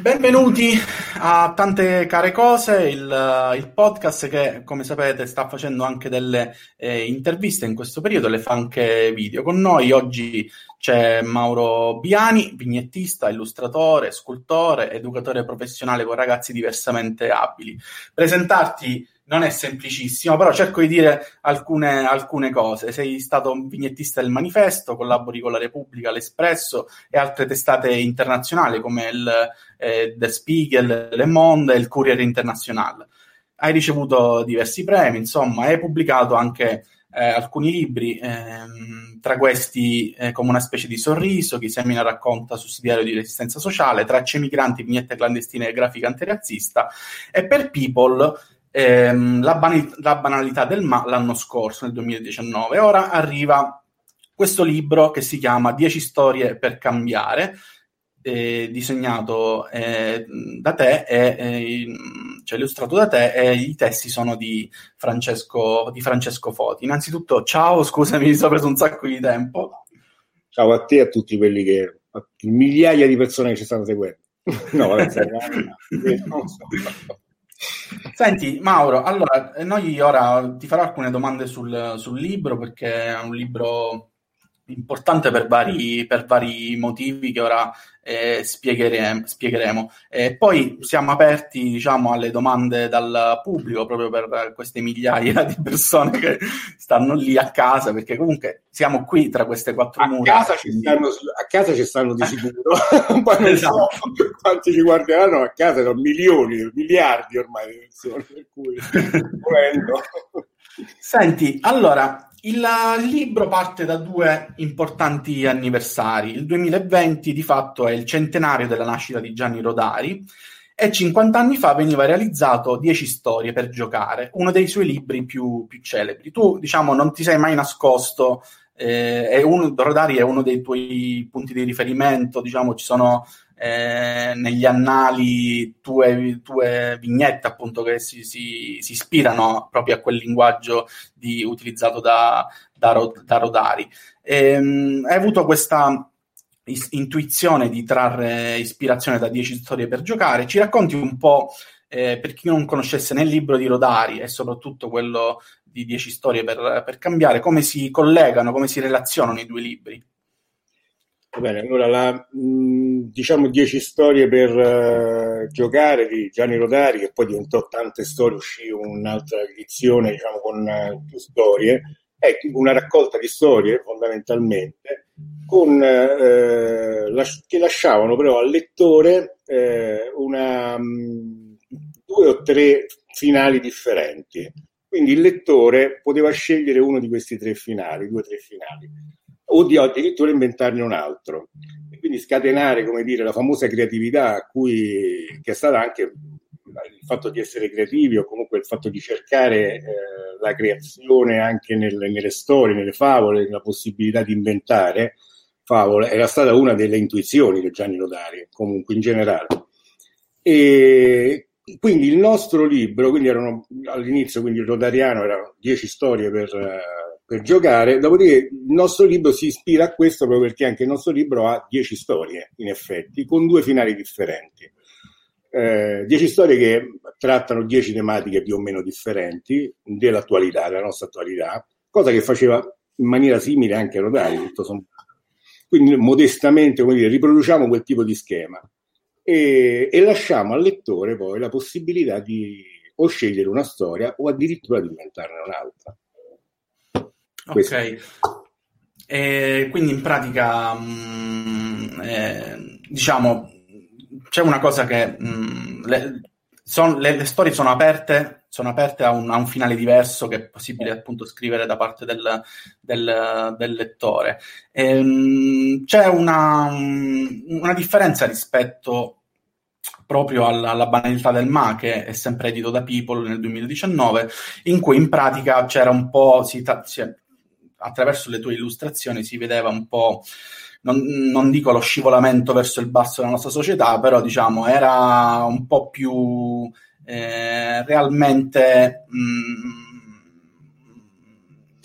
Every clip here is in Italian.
Benvenuti a Tante Care Cose, il, il, podcast che, come sapete, sta facendo anche delle eh, interviste in questo periodo, le fa anche video. Con noi oggi c'è Mauro Biani, vignettista, illustratore, scultore, educatore professionale con ragazzi diversamente abili. Presentarti non è semplicissimo, però cerco di dire alcune, alcune, cose. Sei stato un vignettista del Manifesto, collabori con la Repubblica, l'Espresso e altre testate internazionali come il eh, The Spiegel, Le Monde e il Courier International. Hai ricevuto diversi premi, insomma, hai pubblicato anche eh, alcuni libri, ehm, tra questi eh, come una specie di sorriso, chi semina racconta sussidiario di resistenza sociale, tracce migranti, vignette clandestine e grafica antirazzista, e per People ehm, la, ban- la, banalità del ma l'anno scorso, nel 2019. Ora arriva questo libro che si chiama 10 storie per cambiare, eh, disegnato eh, da te e eh, cioè illustrato da te e i testi sono di Francesco, di Francesco Foti. Innanzitutto, ciao, scusami, mi sono preso un sacco di tempo. Ciao a te e a tutti quelli che migliaia di persone che ci stanno seguendo. No, vabbè, non so. Senti, Mauro, allora noi ora ti farò alcune domande sul, sul libro perché è un libro importante per vari, per vari motivi che ora eh, spiegheremo. spiegheremo. E poi siamo aperti diciamo, alle domande dal pubblico proprio per queste migliaia di persone che stanno lì a casa, perché comunque siamo qui tra queste quattro a mura. Casa stanno, a casa ci stanno di sicuro, poi non esatto. so quanti ci guarderanno a casa, sono milioni, miliardi ormai di persone, per cui Senti, allora, il libro parte da due importanti anniversari. Il 2020 di fatto è il centenario della nascita di Gianni Rodari e 50 anni fa veniva realizzato 10 storie per giocare, uno dei suoi libri più, più celebri. Tu, diciamo, non ti sei mai nascosto, eh, è uno, Rodari è uno dei tuoi punti di riferimento, diciamo, ci sono eh, negli annali tue, tue, vignette appunto che si, si, si, ispirano proprio a quel linguaggio di, utilizzato da, da, da Rodari. Ehm, hai avuto questa intuizione di trarre ispirazione da 10 storie per giocare. Ci racconti un po', eh, per chi non conoscesse né il libro di Rodari e soprattutto quello di 10 storie per, per cambiare, come si collegano, come si relazionano i due libri? Va bene, allora la, mh, diciamo 10 storie per uh, giocare di Gianni Rodari, che poi diventò tante storie, uscì un'altra edizione diciamo, con uh, più storie, è una raccolta di storie fondamentalmente, con, uh, las- che lasciavano però al lettore una, mh, due o tre finali differenti. Quindi il lettore poteva scegliere uno di questi tre finali, due o tre finali o di addirittura inventarne un altro. E quindi scatenare, come dire, la famosa creatività a cui, che è stata anche il fatto di essere creativi o comunque il fatto di cercare eh, la creazione anche nelle, nelle storie, nelle favole, nella possibilità di inventare favole, era stata una delle intuizioni di Gianni Rodari, comunque in generale. E quindi il nostro libro, quindi erano all'inizio, quindi il Rodariano erano dieci storie per, per giocare. Dopodiché il nostro libro si ispira a questo proprio perché anche il nostro libro ha dieci storie, in effetti, con due finali differenti. Eh, dieci storie che trattano dieci tematiche più o meno differenti dell'attualità, della nostra attualità, cosa che faceva in maniera simile anche Rodari, tutto sommato. Quindi modestamente come dire, riproduciamo quel tipo di schema e, e lasciamo al lettore poi la possibilità di o scegliere una storia o addirittura di inventarne un'altra. Ok. E quindi in pratica, mh, mm, eh, diciamo, c'è una cosa che mh, mm, le, son, le, le, storie sono aperte, sono aperte a un, a un, finale diverso che è possibile appunto scrivere da parte del, del, del lettore. E, mh, c'è una, una differenza rispetto proprio alla, alla, banalità del Ma, che è sempre edito da People nel 2019, in cui in pratica c'era un po', si, si, attraverso le tue illustrazioni si vedeva un po', non, non, dico lo scivolamento verso il basso della nostra società, però diciamo era un po' più eh, realmente... Mh, mm,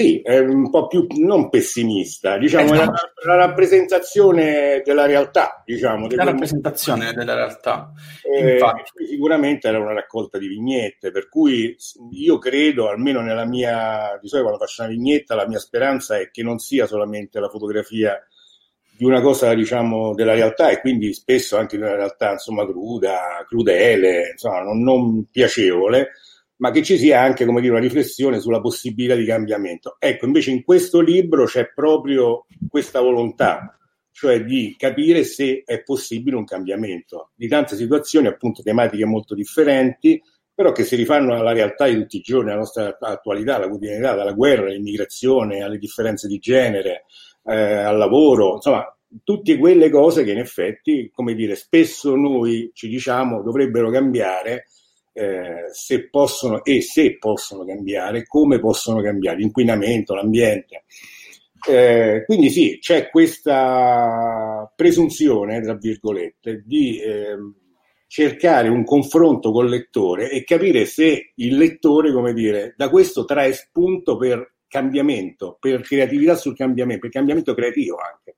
sì, è un po' più non pessimista, diciamo, eh, no. la, la, rappresentazione della realtà, diciamo. La rappresentazione momento. della realtà. Eh, sicuramente era una raccolta di vignette, per cui io credo, almeno nella mia, di solito quando faccio una vignetta, la mia speranza è che non sia solamente la fotografia di una cosa, diciamo, della realtà e quindi spesso anche di una realtà, insomma, cruda, crudele, insomma, non, non piacevole, ma che ci sia anche come dire, una riflessione sulla possibilità di cambiamento. Ecco, invece in questo libro c'è proprio questa volontà, cioè di capire se è possibile un cambiamento di tante situazioni, appunto tematiche molto differenti, però che si rifanno alla realtà di tutti i giorni, alla nostra attualità, alla quotidianità, dalla guerra, all'immigrazione, alle differenze di genere, eh, al lavoro, insomma, tutte quelle cose che in effetti, come dire, spesso noi ci diciamo dovrebbero cambiare eh, se possono e se possono cambiare, come possono cambiare, l'inquinamento, l'ambiente. Eh, quindi sì, c'è questa presunzione, tra virgolette, di eh, cercare un confronto col lettore e capire se il lettore, come dire, da questo trae spunto per cambiamento, per creatività sul cambiamento, per cambiamento creativo anche.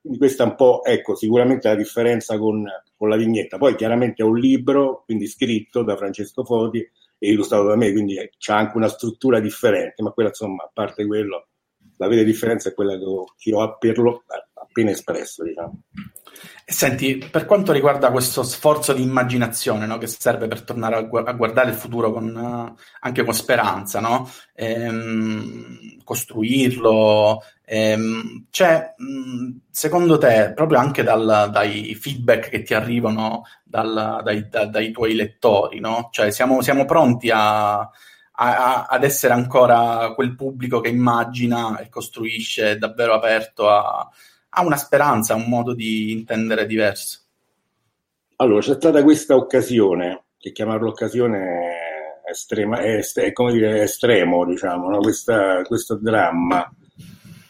Quindi questa è un po', ecco, sicuramente la differenza con, con la vignetta. Poi chiaramente è un libro, quindi scritto da Francesco Foti e illustrato da me, quindi c'è anche una struttura differente, ma quella insomma, a parte quello, la vera differenza è quella che ho appena espresso, diciamo. Senti, per quanto riguarda questo sforzo di immaginazione no, che serve per tornare a, gu- a guardare il futuro con, uh, anche con speranza, no? ehm, costruirlo, ehm, c'è mh, secondo te, proprio anche dal, dai feedback che ti arrivano dal, dai, da, dai, tuoi lettori, no? cioè siamo, siamo pronti a, a, ad essere ancora quel pubblico che immagina e costruisce davvero aperto a ha una speranza, un modo di intendere diverso. Allora, c'è stata questa occasione, che chiamarlo occasione è, estrema, è, è come dire, estremo, diciamo, no? Questa, questo dramma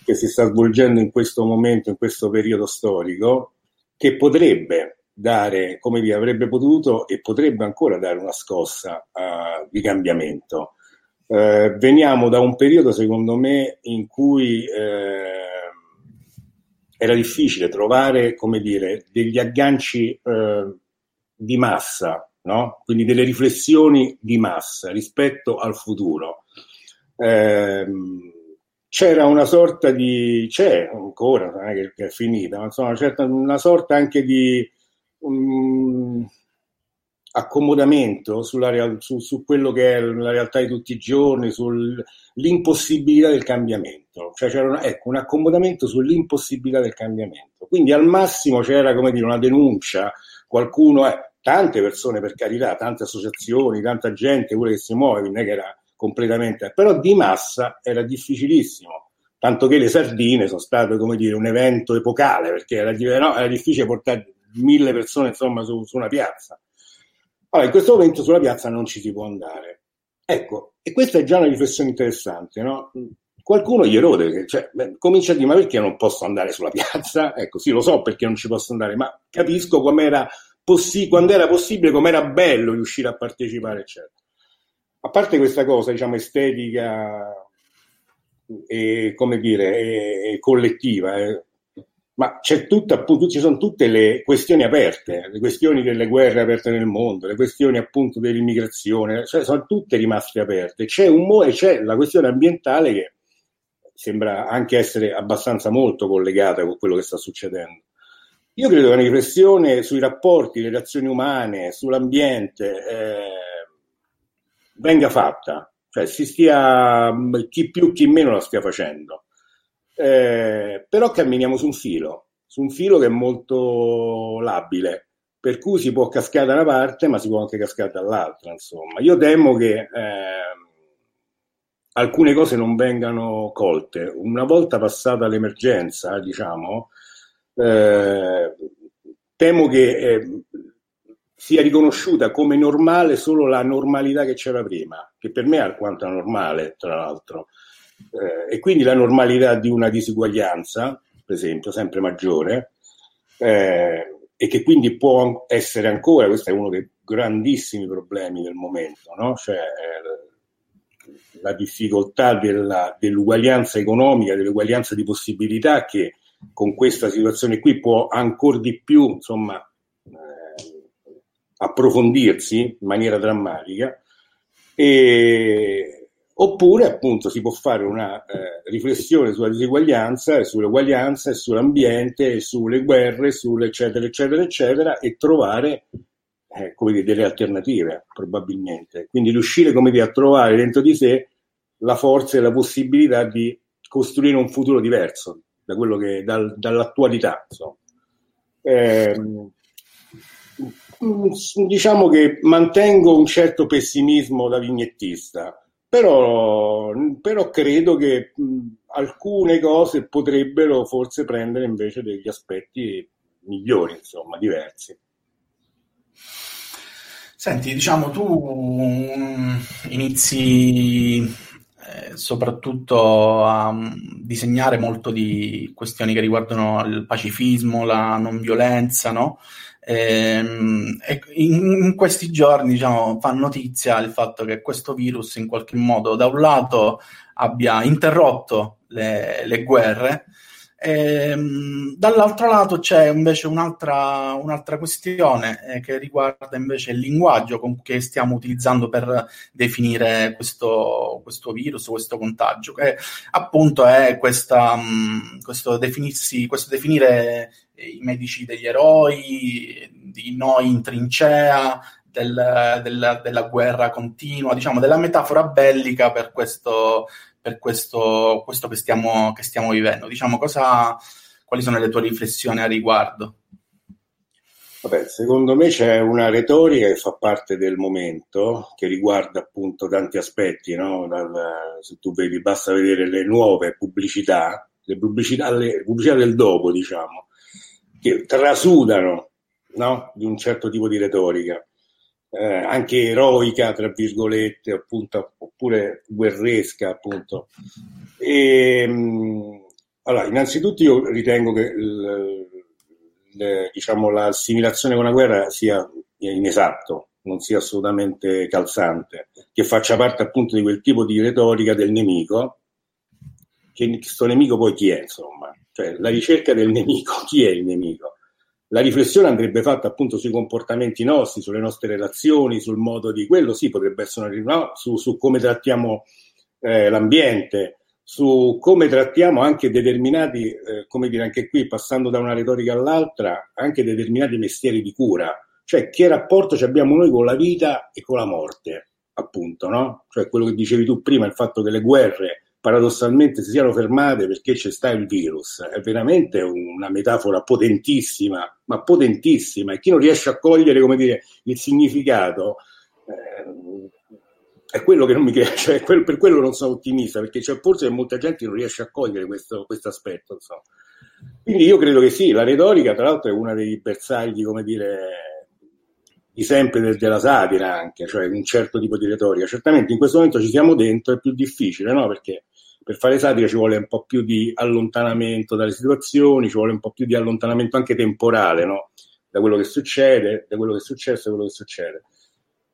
che si sta svolgendo in questo momento, in questo periodo storico, che potrebbe dare, come dire, avrebbe potuto e potrebbe ancora dare una scossa uh, di cambiamento. Uh, veniamo da un periodo, secondo me, in cui uh, era difficile trovare, come dire, degli agganci eh, di massa, no? quindi delle riflessioni di massa rispetto al futuro. Eh, c'era una sorta di, c'è ancora, non è che, è finita, ma insomma, certa, una sorta anche di um, accomodamento sulla, su, su, quello che è la realtà di tutti i giorni, sull'impossibilità del cambiamento. Cioè c'era una, ecco, un accomodamento sull'impossibilità del cambiamento. Quindi al massimo c'era come dire, una denuncia, qualcuno, eh, tante persone per carità, tante associazioni, tanta gente pure che si muove, non è che era completamente, però di massa era difficilissimo. Tanto che le sardine sono state, come dire, un evento epocale, perché era, no, era difficile portare mille persone insomma, su, su una piazza allora, in questo momento sulla piazza non ci si può andare. Ecco, e questa è già una riflessione interessante, no? Qualcuno gli erode, cioè, beh, comincia a dire, ma perché non posso andare sulla piazza? Ecco, sì, lo so perché non ci posso andare, ma capisco com'era possi- quando era possibile, com'era bello riuscire a partecipare, eccetera. A parte questa cosa, diciamo, estetica e, come dire, e, e collettiva, eh, ma tutta, ci sono tutte le questioni aperte, le questioni delle guerre aperte nel mondo, le questioni appunto dell'immigrazione, cioè sono tutte rimaste aperte. C'è, un, e c'è la questione ambientale che sembra anche essere abbastanza molto collegata con quello che sta succedendo. Io credo che una riflessione sui rapporti, le relazioni umane, sull'ambiente eh, venga fatta, cioè si stia, chi più chi meno la stia facendo eh, però camminiamo su un filo, su un filo che è molto labile, per cui si può cascare da una parte, ma si può anche cascare dall'altra. Insomma, io temo che eh, alcune cose non vengano colte. Una volta passata l'emergenza, diciamo, eh, temo che eh, sia riconosciuta come normale solo la normalità che c'era prima, che per me è alquanto normale, tra l'altro eh, e quindi la normalità di una disuguaglianza, per esempio, sempre maggiore, eh, e che quindi può essere ancora, questo è uno dei grandissimi problemi del momento, no? cioè, eh, la difficoltà della, dell'uguaglianza economica, dell'uguaglianza di possibilità che con questa situazione qui può ancora di più insomma, eh, approfondirsi in maniera drammatica. E, oppure appunto si può fare una eh, riflessione sulla diseguaglianza e sull'uguaglianza e sull'ambiente sulle guerre, sulle eccetera eccetera e trovare eh, dire, delle alternative probabilmente. Quindi riuscire dire, a trovare dentro di sé la forza e la possibilità di costruire un futuro diverso da quello che dal, dall'attualità. Eh, diciamo che mantengo un certo pessimismo da vignettista, però, però credo che mh, alcune cose potrebbero forse prendere invece degli aspetti migliori, insomma, diversi. Senti, diciamo, tu um, inizi eh, soprattutto a um, disegnare molto di questioni che riguardano il pacifismo, la non violenza, no? Ehm, in, questi giorni, diciamo, fa notizia il fatto che questo virus in qualche modo, da un lato, abbia interrotto le, le guerre, Ehm, dall'altro lato c'è invece un'altra, un'altra questione eh, che riguarda invece il linguaggio con, che stiamo utilizzando per definire questo, questo, virus, questo contagio, che appunto è questa, mh, questo, questo definire i medici degli eroi, di noi in trincea, del, del, della guerra continua, diciamo della metafora bellica per questo, per questo, questo che, stiamo, che stiamo vivendo. Diciamo, cosa, quali sono le tue riflessioni a riguardo? Vabbè, secondo me c'è una retorica che fa parte del momento, che riguarda appunto tanti aspetti, no? Dal, se tu vedi, basta vedere le nuove pubblicità, le pubblicità, le pubblicità del dopo, diciamo, che trasudano no? di un certo tipo di retorica eh, anche eroica, tra virgolette, appunto, oppure guerresca, appunto. E, ehm, allora, innanzitutto io ritengo che il, il, diciamo, l'assimilazione con la guerra sia inesatto, non sia assolutamente calzante, che faccia parte appunto di quel tipo di retorica del nemico, che questo nemico poi chi è, insomma, cioè la ricerca del nemico, chi è il nemico? La riflessione andrebbe fatta appunto sui comportamenti nostri, sulle nostre relazioni, sul modo di quello, sì, potrebbe essere una no? su, su come trattiamo eh, l'ambiente, su come trattiamo anche determinati, eh, come dire anche qui, passando da una retorica all'altra, anche determinati mestieri di cura, cioè che rapporto abbiamo noi con la vita e con la morte, appunto, no? Cioè quello che dicevi tu prima, il fatto che le guerre paradossalmente si siano fermate perché c'è sta il virus. È veramente una metafora potentissima, ma potentissima. E chi non riesce a cogliere, come dire, il significato eh, è quello che non mi crea, cioè quello, per quello non sono ottimista, perché c'è forse molta gente non riesce a cogliere questo, aspetto. Quindi io credo che sì, la retorica, tra l'altro, è uno dei bersagli, come dire, di sempre del, della satira anche, cioè un certo tipo di retorica. Certamente in questo momento ci siamo dentro, è più difficile, no? Perché per fare satira ci vuole un po' più di allontanamento dalle situazioni, ci vuole un po' più di allontanamento anche temporale, no? Da quello che succede, da quello che è successo e quello che succede.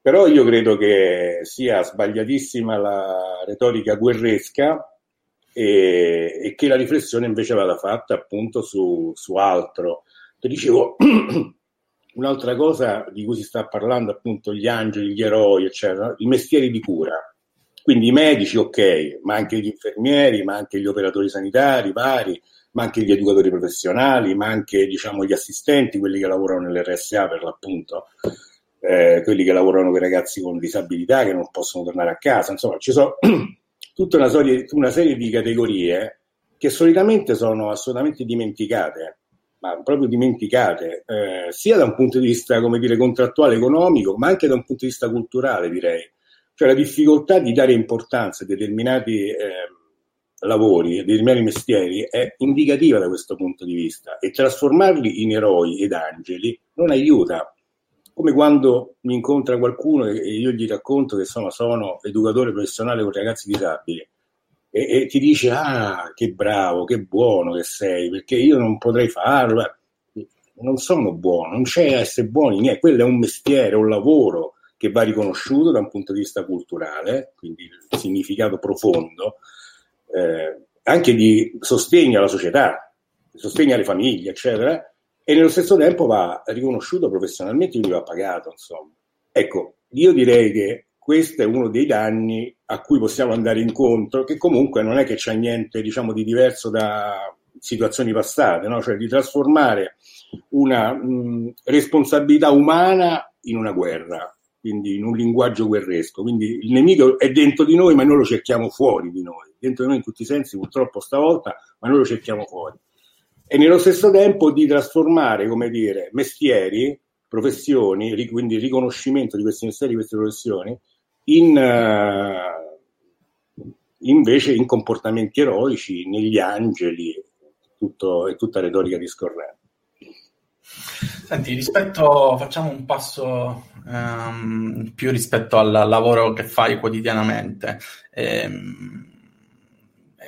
Però io credo che sia sbagliatissima la retorica guerresca e, e che la riflessione invece vada fatta appunto su, su altro. Ti dicevo, un'altra cosa di cui si sta parlando, appunto, gli angeli, gli eroi, eccetera, i mestieri di cura quindi i medici, ok, ma anche gli infermieri, ma anche gli operatori sanitari vari, ma anche gli educatori professionali, ma anche diciamo, gli assistenti, quelli che lavorano nell'RSA per l'appunto, eh, quelli che lavorano con i ragazzi con disabilità che non possono tornare a casa. Insomma, ci sono tutta una serie, una serie di categorie che solitamente sono assolutamente dimenticate ma proprio dimenticate, eh, sia da un punto di vista, come dire, contrattuale economico, ma anche da un punto di vista culturale, direi. Cioè la difficoltà di dare importanza a determinati eh, lavori, a determinati mestieri è indicativa da questo punto di vista e trasformarli in eroi ed angeli non aiuta. Come quando mi incontra qualcuno e io gli racconto che insomma, sono educatore professionale con ragazzi disabili e, e, ti dice ah che bravo, che buono che sei, perché io non potrei farlo. Non sono buono, non c'è essere buoni, niente, quello è un mestiere, un lavoro che va riconosciuto da un punto di vista culturale, quindi il significato profondo, eh, anche di sostegno alla società, sostegno alle famiglie, eccetera, e nello stesso tempo va riconosciuto professionalmente, quindi va pagato, insomma. Ecco, io direi che questo è uno dei danni a cui possiamo andare incontro, che comunque non è che c'è niente, diciamo, di diverso da situazioni passate, no? cioè di trasformare una mh, responsabilità umana in una guerra, quindi in un linguaggio guerresco. Quindi il nemico è dentro di noi, ma noi lo cerchiamo fuori di noi, dentro di noi in tutti i sensi, purtroppo stavolta, ma noi lo cerchiamo fuori. E nello stesso tempo di trasformare, come dire, mestieri, professioni, quindi riconoscimento di questi mestieri, di queste professioni, in, uh, invece in comportamenti eroici, negli angeli, tutto, e tutta retorica discorrente. Senti, rispetto, facciamo un passo um, più rispetto al lavoro che fai quotidianamente. Ehm,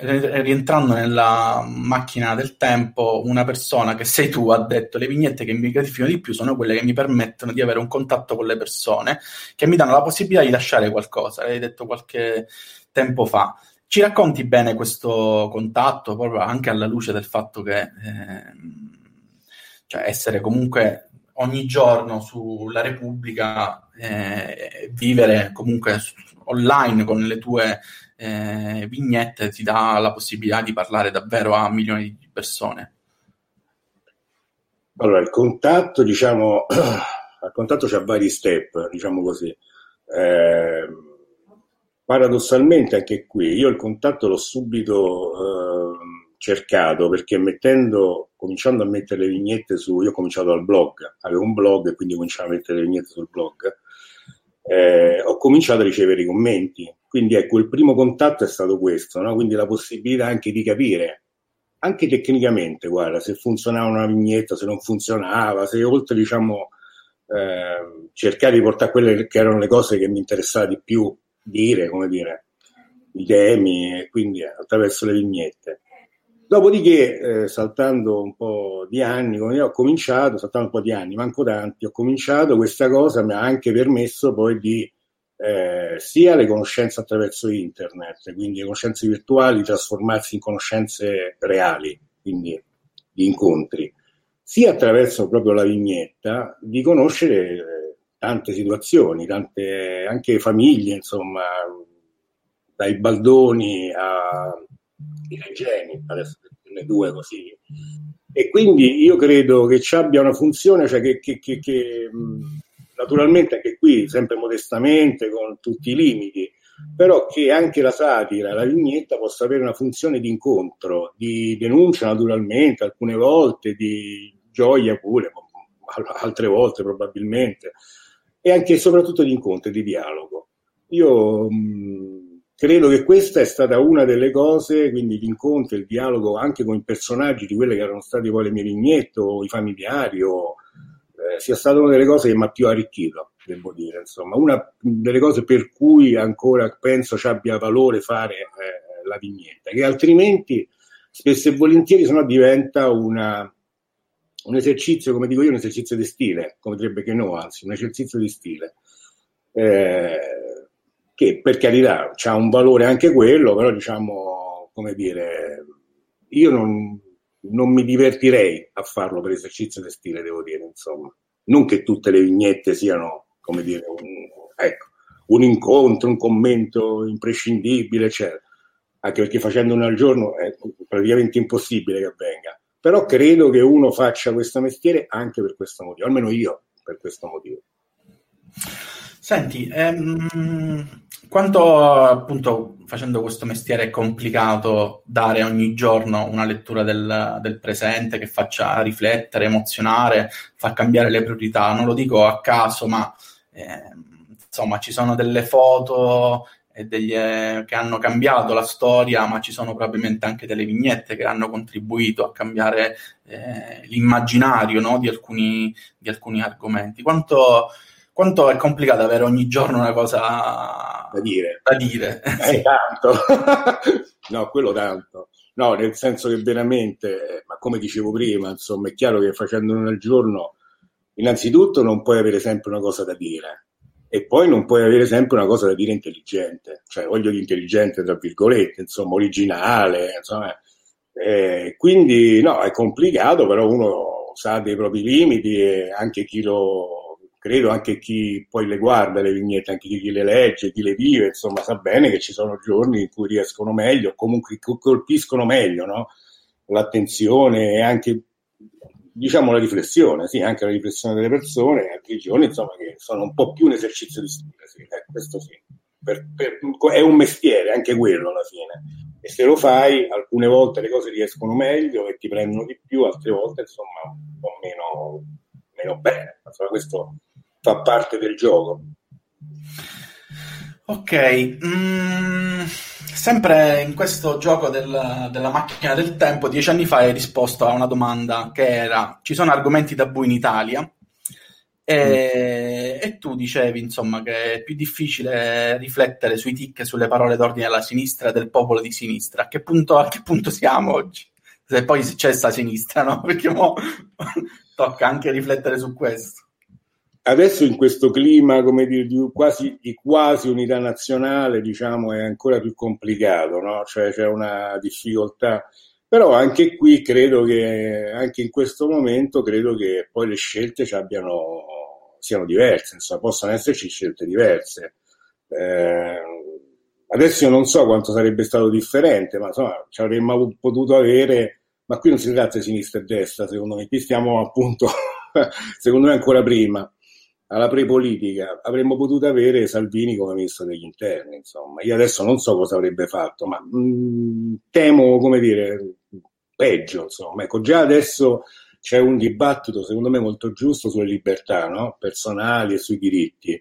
rientrando nella macchina del tempo, una persona che sei tu ha detto le vignette che mi gratificano di più sono quelle che mi permettono di avere un contatto con le persone, che mi danno la possibilità di lasciare qualcosa. L'hai detto qualche tempo fa. Ci racconti bene questo contatto, proprio anche alla luce del fatto che eh, cioè essere comunque ogni giorno sulla Repubblica, eh, vivere comunque online con le tue eh, vignette ti dà la possibilità di parlare davvero a milioni di persone. Allora, il contatto, diciamo, il contatto c'ha vari step, diciamo così. Eh, paradossalmente anche qui, io il contatto l'ho subito eh, cercato perché mettendo, cominciando a mettere le vignette su, io ho cominciato al blog, avevo un blog e quindi cominciavo a mettere le vignette sul blog, eh, ho cominciato a ricevere i commenti. Quindi ecco, il primo contatto è stato questo, no? quindi la possibilità anche di capire, anche tecnicamente, guarda, se funzionava una vignetta, se non funzionava, se oltre, diciamo, eh, cercare di portare quelle che erano le cose che mi interessava di più dire, come dire, i temi, e quindi attraverso le vignette. Dopodiché, eh, saltando un po' di anni, come ho cominciato, saltando un po' di anni, manco tanti, ho cominciato, questa cosa mi ha anche permesso poi di eh, sia le conoscenze attraverso internet, quindi le conoscenze virtuali, trasformarsi in conoscenze reali, quindi di incontri, sia attraverso proprio la vignetta di conoscere eh, tante situazioni, tante anche famiglie, insomma, dai baldoni a i regeni, adesso ne due così. E quindi io credo che ci abbia una funzione, cioè che, che, che, che naturalmente anche qui, sempre modestamente, con tutti i limiti, però che anche la satira, la vignetta possa avere una funzione di incontro, di denuncia naturalmente, alcune volte, di gioia pure, altre volte probabilmente, e anche e soprattutto di incontro, di dialogo. Io mh, credo che questa è stata una delle cose, quindi l'incontro, il dialogo anche con i personaggi di quelle che erano state poi le mie vignette o i familiari, o, eh, sia stata una delle cose che mi ha più arricchito, devo dire. Insomma, una delle cose per cui ancora penso ci abbia valore fare eh, la vignetta, che altrimenti spesso e volentieri sennò diventa una, un esercizio, come dico io, un esercizio di stile, come direbbe che no, anzi, un esercizio di stile. Eh, che per carità ha un valore anche quello, però diciamo, come dire, io non, non mi divertirei a farlo per esercizio di stile, devo dire, insomma. Non che tutte le vignette siano, come dire, un, ecco, un incontro, un commento imprescindibile, eccetera. Anche perché facendo uno al giorno è praticamente impossibile che avvenga. Però credo che uno faccia questo mestiere anche per questo motivo, almeno io per questo motivo. Senti, ehm, quanto appunto facendo questo mestiere è complicato dare ogni giorno una lettura del, del, presente che faccia riflettere, emozionare, far cambiare le priorità. Non lo dico a caso, ma eh, insomma ci sono delle foto degli, eh, che hanno cambiato la storia, ma ci sono probabilmente anche delle vignette che hanno contribuito a cambiare eh, l'immaginario no, di, alcuni, di alcuni argomenti. Quanto quanto è complicato avere ogni giorno una cosa da dire. Da dire. Eh, tanto. no, quello tanto. No, nel senso che veramente, ma come dicevo prima, insomma, è chiaro che facendo uno al giorno, innanzitutto non puoi avere sempre una cosa da dire. e poi non puoi avere sempre una cosa da dire intelligente, cioè voglio di intelligente tra virgolette, insomma, originale, insomma. Eh, quindi no, è complicato, però uno sa dei propri limiti e anche chi lo, credo anche chi poi le guarda le vignette, anche chi le legge, chi le vive, insomma, sa bene che ci sono giorni in cui riescono meglio, comunque colpiscono meglio, no? L'attenzione e anche diciamo la riflessione, sì, anche la riflessione delle persone, altri giorni, insomma, che sono un po' più un esercizio di stile, sì, eh, questo sì. Per, per, è un mestiere, anche quello alla fine. E se lo fai, alcune volte le cose riescono meglio e ti prendono di più, altre volte, insomma, un po' meno, meno bene. Insomma, questo fa parte del gioco. Ok, mm, sempre in questo gioco del, della macchina del tempo, dieci anni fa hai risposto a una domanda che era ci sono argomenti tabù in Italia? E, mm. e tu dicevi insomma che è più difficile riflettere sui tic e sulle parole d'ordine alla sinistra del popolo di sinistra. A che punto, a che punto siamo oggi? Se poi c'è sta sinistra, no? Perché mo tocca anche riflettere su questo adesso in questo clima come dire, di, quasi, di quasi unità nazionale diciamo, è ancora più complicato, no? cioè c'è una difficoltà. Però anche qui credo che, anche in questo momento, credo che poi le scelte abbiano, siano diverse, insomma, possano esserci scelte diverse. Eh, adesso io non so quanto sarebbe stato differente, ma insomma, ci avremmo potuto avere, ma qui non si tratta di sinistra e destra, secondo me, qui stiamo appunto, secondo me ancora prima alla prepolitica avremmo potuto avere Salvini come ministro degli interni. Insomma, io adesso non so cosa avrebbe fatto, ma mh, mm, temo, come dire, peggio. Insomma, ecco, già adesso c'è un dibattito, secondo me, molto giusto sulle libertà no? personali e sui diritti.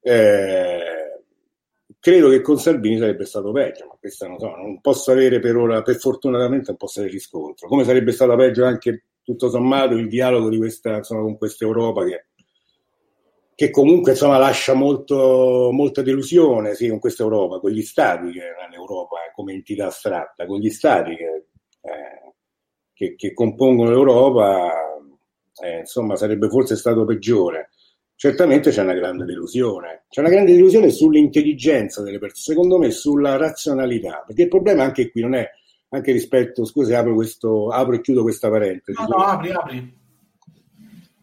Eh, credo che con Salvini sarebbe stato peggio, ma questa non so, non posso avere per ora, per fortunatamente non posso avere riscontro. Come sarebbe stato peggio anche tutto sommato il dialogo di questa, insomma, con questa Europa che che comunque insomma, lascia molto, molta delusione sì, con questa Europa, con gli stati, che non è l'Europa come entità astratta, con gli stati che, eh, che, che compongono l'Europa, eh, insomma, sarebbe forse stato peggiore. Certamente c'è una grande delusione, c'è una grande delusione sull'intelligenza delle persone, secondo me sulla razionalità, perché il problema anche qui non è, anche rispetto, scusi, apro, questo, apro e chiudo questa parentesi. No, no, apri, apri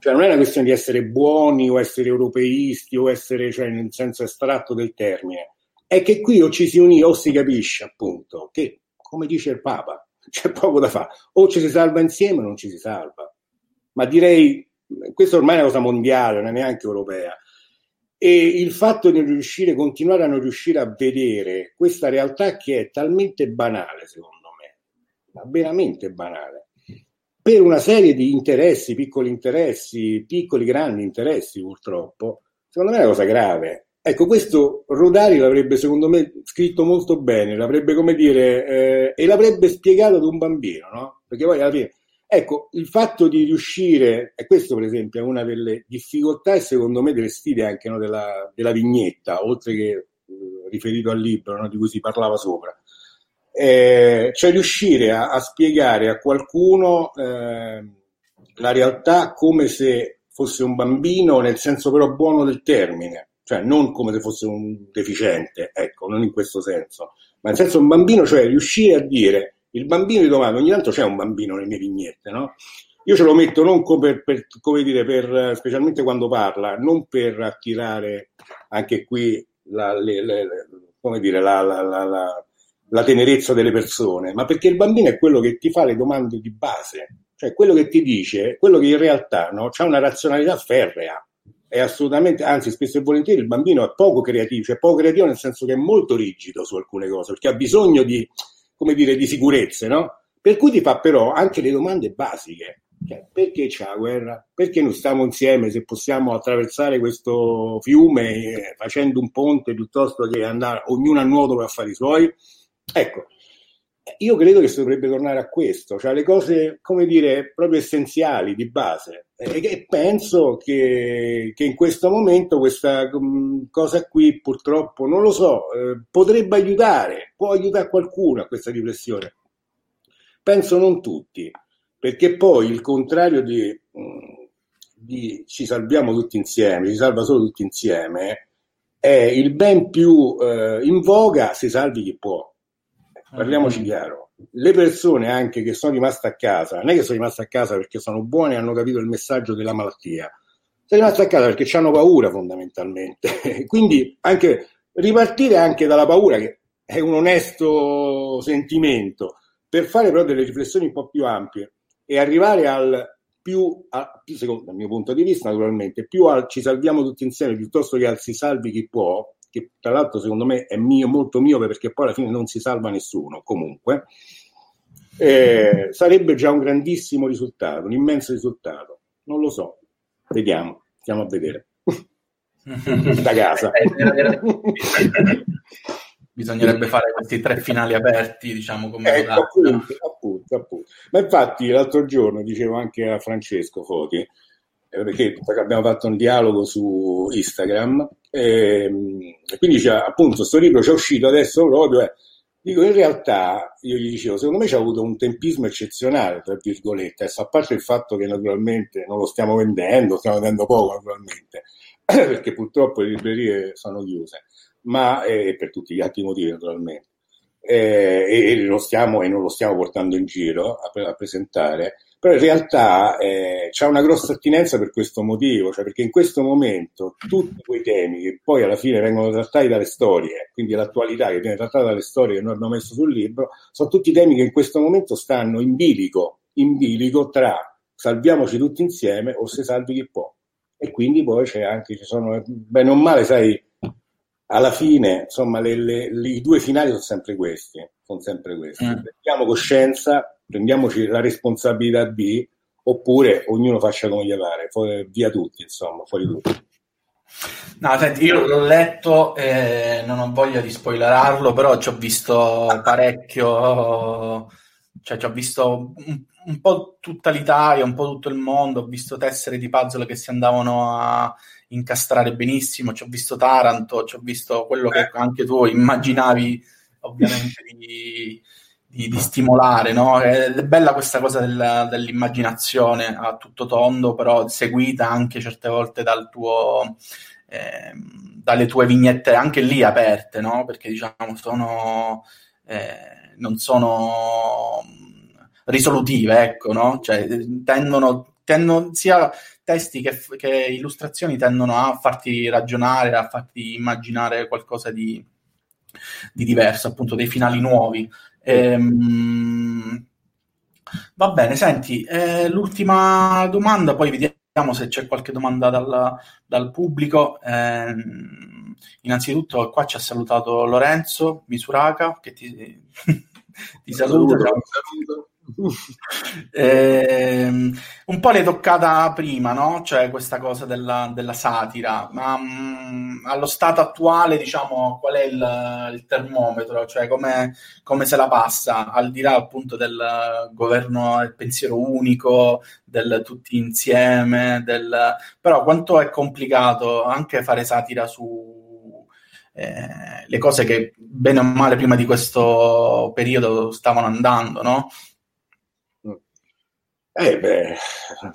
cioè non è una questione di essere buoni o essere europeisti o essere, cioè, nel senso estratto del termine, è che qui o ci si unisce o si capisce appunto che, come dice il Papa, c'è poco da fare, o ci si salva insieme o non ci si salva. Ma direi, questa ormai è una cosa mondiale, non è neanche europea. E il fatto di non riuscire, continuare a non riuscire a vedere questa realtà che è talmente banale, secondo me, ma veramente banale, per una serie di interessi, piccoli interessi, piccoli grandi interessi purtroppo, secondo me è una cosa grave. Ecco, questo Rodari l'avrebbe secondo me scritto molto bene, l'avrebbe come dire, eh, e l'avrebbe spiegato ad un bambino, no? Perché poi alla fine, ecco, il fatto di riuscire, e questo per esempio è una delle difficoltà e secondo me delle sfide anche no, della, della, vignetta, oltre che eh, riferito al libro no, di cui si parlava sopra, eh, cioè riuscire a, a, spiegare a qualcuno eh, la realtà come se fosse un bambino, nel senso però buono del termine, cioè non come se fosse un deficiente, ecco, non in questo senso, ma nel senso un bambino, cioè riuscire a dire, il bambino di domani, ogni tanto c'è un bambino nelle mie vignette, no? Io ce lo metto non come, per, come dire, per, specialmente quando parla, non per attirare anche qui la, le, le, come dire, la, la, la la tenerezza delle persone, ma perché il bambino è quello che ti fa le domande di base, cioè quello che ti dice, quello che in realtà no, ha una razionalità ferrea. È assolutamente, anzi, spesso e volentieri il bambino è poco creativo, cioè poco creativo nel senso che è molto rigido su alcune cose, perché ha bisogno di, come dire, di sicurezze, no? Per cui ti fa però anche le domande basiche. Cioè, perché c'è la guerra? Perché non stiamo insieme se possiamo attraversare questo fiume eh, facendo un ponte piuttosto che andare ognuno a nuoto per fare i suoi? Ecco, io credo che si dovrebbe tornare a questo, cioè le cose, come dire, proprio essenziali, di base. E penso che, che in questo momento questa um, cosa qui, purtroppo, non lo so, eh, potrebbe aiutare, può aiutare qualcuno a questa riflessione. Penso non tutti, perché poi il contrario di, um, di ci salviamo tutti insieme, ci salva solo tutti insieme, è il ben più eh, in voga si salvi chi può. Parliamoci mm-hmm. chiaro. Le persone anche che sono rimaste a casa, non è che sono rimaste a casa perché sono buone e hanno capito il messaggio della malattia, sono rimaste a casa perché hanno paura fondamentalmente. Quindi anche ripartire anche dalla paura, che è un onesto sentimento, per fare però delle riflessioni un po' più ampie e arrivare al più, a, secondo il mio punto di vista naturalmente, più al ci salviamo tutti insieme piuttosto che al si salvi chi può, che tra l'altro secondo me è mio, molto miope perché poi alla fine non si salva nessuno comunque, eh, sarebbe già un grandissimo risultato, un immenso risultato. Non lo so, vediamo, stiamo a vedere. da casa. Bisognerebbe fare questi tre finali aperti, diciamo come ecco, appunto, appunto, appunto. Ma infatti l'altro giorno dicevo anche a Francesco Foti, eh, perché abbiamo fatto un dialogo su Instagram, e, ehm, e quindi c'è, appunto questo libro c'è uscito adesso proprio, eh, dico in realtà, io gli dicevo, secondo me c'è avuto un tempismo eccezionale, tra virgolette, adesso, a parte il fatto che naturalmente non lo stiamo vendendo, stiamo vendendo poco naturalmente, perché purtroppo le librerie sono chiuse, ma eh, per tutti gli altri motivi naturalmente. Eh, e, e, stiamo, e non lo stiamo portando in giro a, a presentare, però in realtà eh, c'è una grossa attinenza per questo motivo, cioè perché in questo momento tutti quei temi che poi alla fine vengono trattati dalle storie, quindi l'attualità che viene trattata dalle storie che noi abbiamo messo sul libro, sono tutti temi che in questo momento stanno in bilico, in bilico tra salviamoci tutti insieme o se salvi chi può. E quindi poi c'è anche, ci sono, bene o male, sai, alla fine, insomma, le, le, le, i due finali sono sempre questi, sono sempre questi. Mm. Prendiamo coscienza, prendiamoci la responsabilità di, oppure ognuno faccia come gli pare, fuori, via tutti, insomma, fuori tutti. No, senti, io l'ho letto, eh, non ho voglia di spoilerarlo, però ci ho visto parecchio, cioè ci ho visto un, un, po' tutta l'Italia, un po' tutto il mondo, ho visto tessere di puzzle che si andavano a incastrare benissimo, ci ho visto Taranto, ci ho visto quello che anche tu immaginavi ovviamente di, di, di stimolare, no? È bella questa cosa del, dell'immaginazione a tutto tondo, però seguita anche certe volte dal tuo... Eh, dalle tue vignette anche lì aperte, no? Perché diciamo sono eh, non sono risolutive, ecco, no? Cioè tendono, tendono sia testi che, che, illustrazioni tendono a farti ragionare, a farti immaginare qualcosa di, di diverso, appunto dei finali nuovi. Ehm, va bene, senti, eh, l'ultima domanda, poi vediamo se c'è qualche domanda dal, dal pubblico. Eh, innanzitutto qua ci ha salutato Lorenzo Misuraca che ti, ti saluta. saluto. eh, un po' l'hai toccata prima, no? Cioè questa cosa della, della satira, ma mh, mm, allo stato attuale, diciamo, qual è il, il termometro? Cioè come, come, se la passa, al di là appunto del governo del pensiero unico, del tutti insieme, del... però quanto è complicato anche fare satira su eh, le cose che bene o male prima di questo periodo stavano andando, no? Eh beh,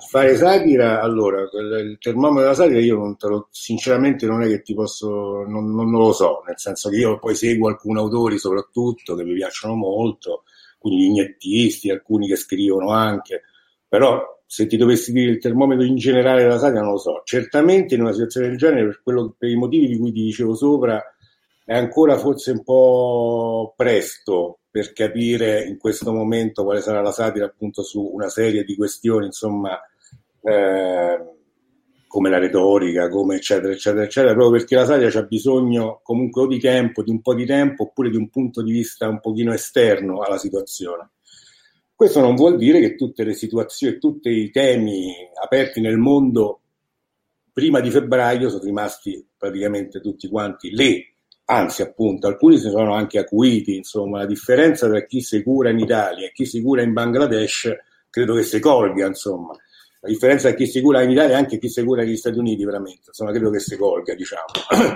fare satira, allora, il termometro della satira io non te lo, sinceramente non è che ti posso, non, non, lo so, nel senso che io poi seguo alcuni autori soprattutto che mi piacciono molto, alcuni vignettisti, alcuni che scrivono anche, però se ti dovessi dire il termometro in generale della satira non lo so, certamente in una situazione del genere, per, quello, per i motivi di cui ti dicevo sopra, è ancora forse un po' presto per capire in questo momento quale sarà la satira appunto su una serie di questioni, insomma, eh, come la retorica, come eccetera, eccetera, eccetera, proprio perché la satira ha bisogno comunque o di tempo, di un po' di tempo, oppure di un punto di vista un pochino esterno alla situazione. Questo non vuol dire che tutte le situazioni, tutti i temi aperti nel mondo prima di febbraio sono rimasti praticamente tutti quanti lì anzi appunto alcuni si sono anche acuiti, insomma la differenza tra chi si cura in Italia e chi si cura in Bangladesh credo che si colga, insomma. La differenza tra chi si cura in Italia e anche chi si cura negli Stati Uniti, veramente, insomma, credo che si colga, diciamo.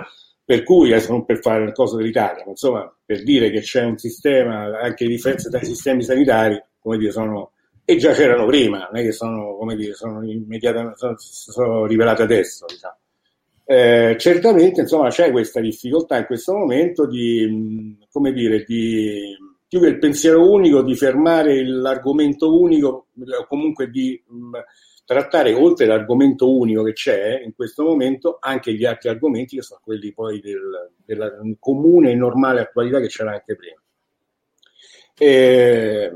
per cui, adesso non per fare il coso dell'Italia, ma insomma, per dire che c'è un sistema, anche le differenze tra i sistemi sanitari, come dire, sono e già c'erano prima, non è che sono, come dire, sono immediatamente sono, sono rivelate adesso. Diciamo. Eh, certamente insomma, c'è questa difficoltà in questo momento di, come dire, di più che il pensiero unico, di fermare l'argomento unico, o comunque di mh, trattare oltre l'argomento unico che c'è in questo momento anche gli altri argomenti che sono quelli poi del, della comune e normale attualità che c'era anche prima. Eh,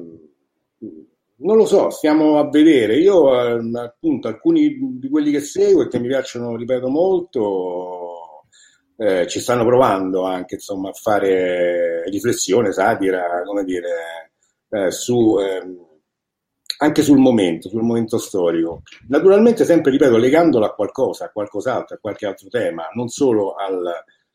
non lo so, stiamo a vedere. Io, ehm, appunto, alcuni di quelli che seguo e che mi piacciono, ripeto molto, eh, ci stanno provando anche insomma, a fare riflessione, satira, come dire, eh, su, eh, anche sul momento, sul momento storico. Naturalmente, sempre ripeto, legandolo a qualcosa, a qualcos'altro, a qualche altro tema, non solo al,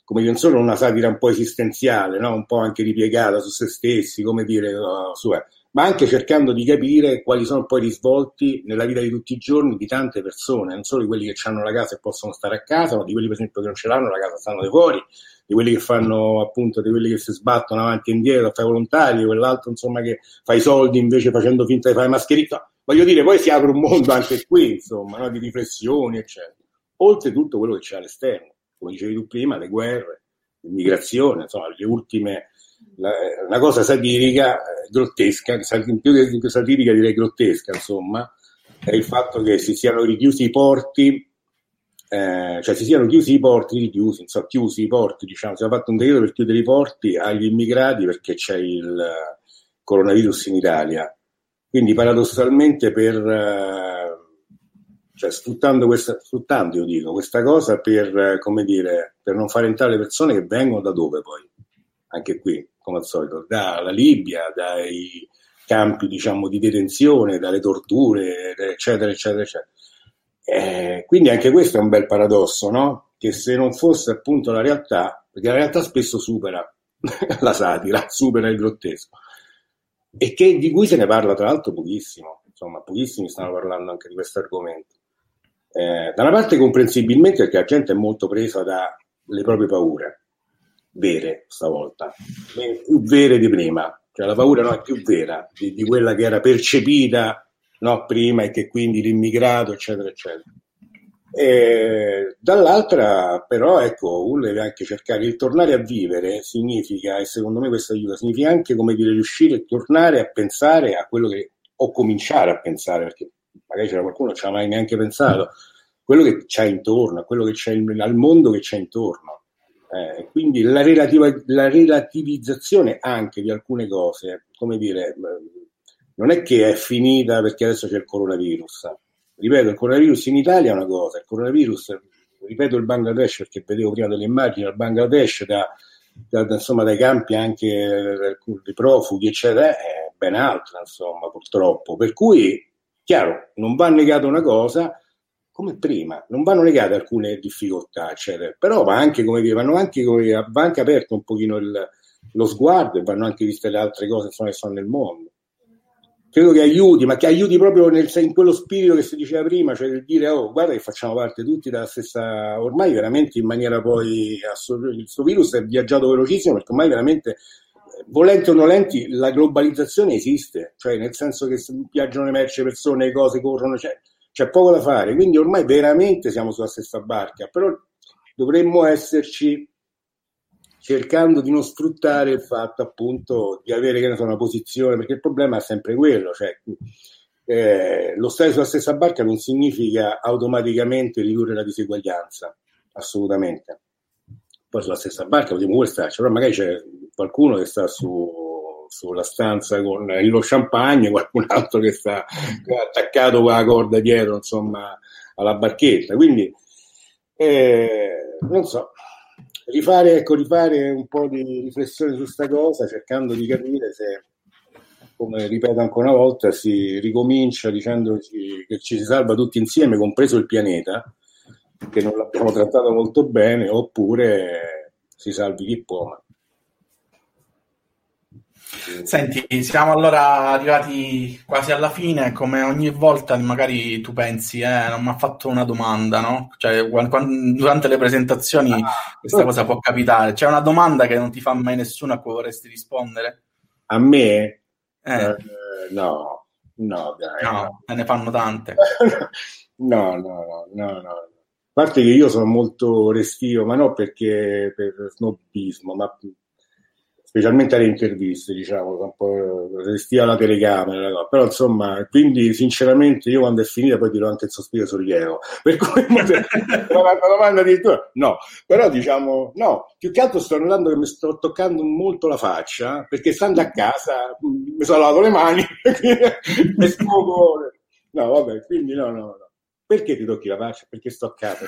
come dire, non solo una satira un po' esistenziale, no? un po' anche ripiegata su se stessi, come dire, uh, su, eh ma anche cercando di capire quali sono poi i risvolti nella vita di tutti i giorni di tante persone, non solo di quelli che hanno la casa e possono stare a casa, ma di quelli per esempio che non ce l'hanno la casa stanno fuori, di quelli che fanno appunto, di quelli che si sbattono avanti e indietro, fai volontario, quell'altro insomma che fa i soldi invece facendo finta di fare mascherina. Voglio dire, poi si apre un mondo anche qui, insomma, no? di riflessioni, eccetera. Oltre tutto quello che c'è all'esterno, come dicevi tu prima, le guerre, l'immigrazione, insomma, le ultime la, una cosa satirica, eh, grottesca, più che satirica direi grottesca, insomma, è il fatto che si siano richiusi i porti, eh, cioè si siano chiusi i porti, richiusi, insomma, chiusi i porti, diciamo, si è fatto un decreto per chiudere i porti agli immigrati perché c'è il coronavirus in Italia. Quindi paradossalmente per, eh, cioè sfruttando questa, sfruttando io dico, questa cosa per, eh, come dire, per non far entrare le persone che vengono da dove poi? Anche qui, come al solito, dalla Libia, dai campi diciamo, di detenzione, dalle torture, eccetera, eccetera, eccetera. Eh, quindi anche questo è un bel paradosso, no? Che se non fosse appunto la realtà, perché la realtà spesso supera la satira, supera il grottesco, e che, di cui se ne parla tra l'altro pochissimo, insomma, pochissimi stanno parlando anche di questo argomento. Eh, da una parte comprensibilmente perché la gente è molto presa dalle proprie paure, vere stavolta, più vere di prima, cioè la paura no, è più vera di, di quella che era percepita no, prima e che quindi l'immigrato, eccetera, eccetera. E, dall'altra, però, ecco, uno deve anche cercare di tornare a vivere, significa, e secondo me questo aiuta, significa anche come dire riuscire a tornare a pensare a quello che, o cominciare a pensare, perché magari c'era qualcuno che non ci ha mai neanche pensato, quello che c'è intorno, quello che c'è al mondo che c'è intorno eh, quindi la, relativa, la, relativizzazione anche di alcune cose, come dire, non è che è finita perché adesso c'è il coronavirus. Ripeto, il coronavirus in Italia è una cosa, il coronavirus, ripeto il Bangladesh perché vedevo prima delle immagini, il Bangladesh da, da, insomma, dai campi anche di profughi, eccetera, è ben altro, insomma, purtroppo. Per cui, chiaro, non va negata una cosa, come prima, non vanno negate alcune difficoltà, eccetera, però va anche, come dire, vanno anche, come, va anche aperto un pochino il, lo sguardo e vanno anche viste le altre cose che sono nel mondo. Credo che aiuti, ma che aiuti proprio nel, in quello spirito che si diceva prima, cioè del dire, oh, guarda che facciamo parte tutti della stessa, ormai veramente in maniera poi assoluta, questo virus è viaggiato velocissimo perché ormai veramente volenti o nolenti, la globalizzazione esiste, cioè nel senso che viaggiano le merci, persone, cose corrono, cioè, c'è poco da fare, quindi ormai veramente siamo sulla stessa barca, però dovremmo esserci cercando di non sfruttare il fatto appunto di avere so, una posizione, perché il problema è sempre quello, cioè eh, lo stare sulla stessa barca non significa automaticamente ridurre la diseguaglianza, assolutamente. Poi sulla stessa barca potremmo pure starci, però magari c'è qualcuno che sta su sulla stanza con lo champagne, qualcun altro che sta attaccato con la corda dietro, insomma, alla barchetta. Quindi, eh, non so, rifare, ecco, rifare un po' di riflessione su questa cosa, cercando di capire se, come ripeto ancora una volta, si ricomincia dicendo che ci si salva tutti insieme, compreso il pianeta, che non l'abbiamo trattato molto bene, oppure si salvi chi può. Senti, siamo allora arrivati quasi alla fine, come ogni volta magari tu pensi, eh, non mi ha fatto una domanda, no? Cioè, quando, durante le presentazioni ah, questa cosa può capitare. C'è una domanda che non ti fa mai nessuno a cui vorresti rispondere? A me? Eh. Eh, no, No, dai. No, no. ne fanno tante. no, no, no, no, no. A parte che io sono molto restio, ma non perché per snobismo, ma specialmente alle interviste, diciamo, restio alla telecamera, no? però insomma, quindi sinceramente io quando è finita poi dirò anche il sospiro sollievo, per cui la domanda addirittura no, però diciamo no, più che altro sto notando che mi sto toccando molto la faccia, perché stando a casa mi sono lavato le mani e sfogo, no vabbè, quindi no, no, no. Perché ti tocchi la faccia? Perché sto a casa.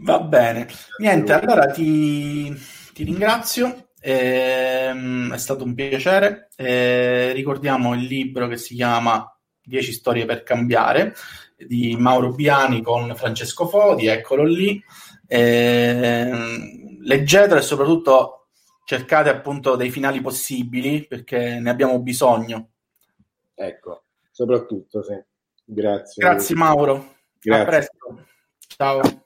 Va bene. Niente, allora ti, ti ringrazio. Ehm, è stato un piacere. Eh, ricordiamo il libro che si chiama 10 storie per cambiare di Mauro Biani con Francesco Fodi, eccolo lì. Eh, leggetelo e soprattutto cercate appunto dei finali possibili perché ne abbiamo bisogno. Ecco, soprattutto sì. Grazie. Grazie Mauro. Grazie. A presto. Ciao.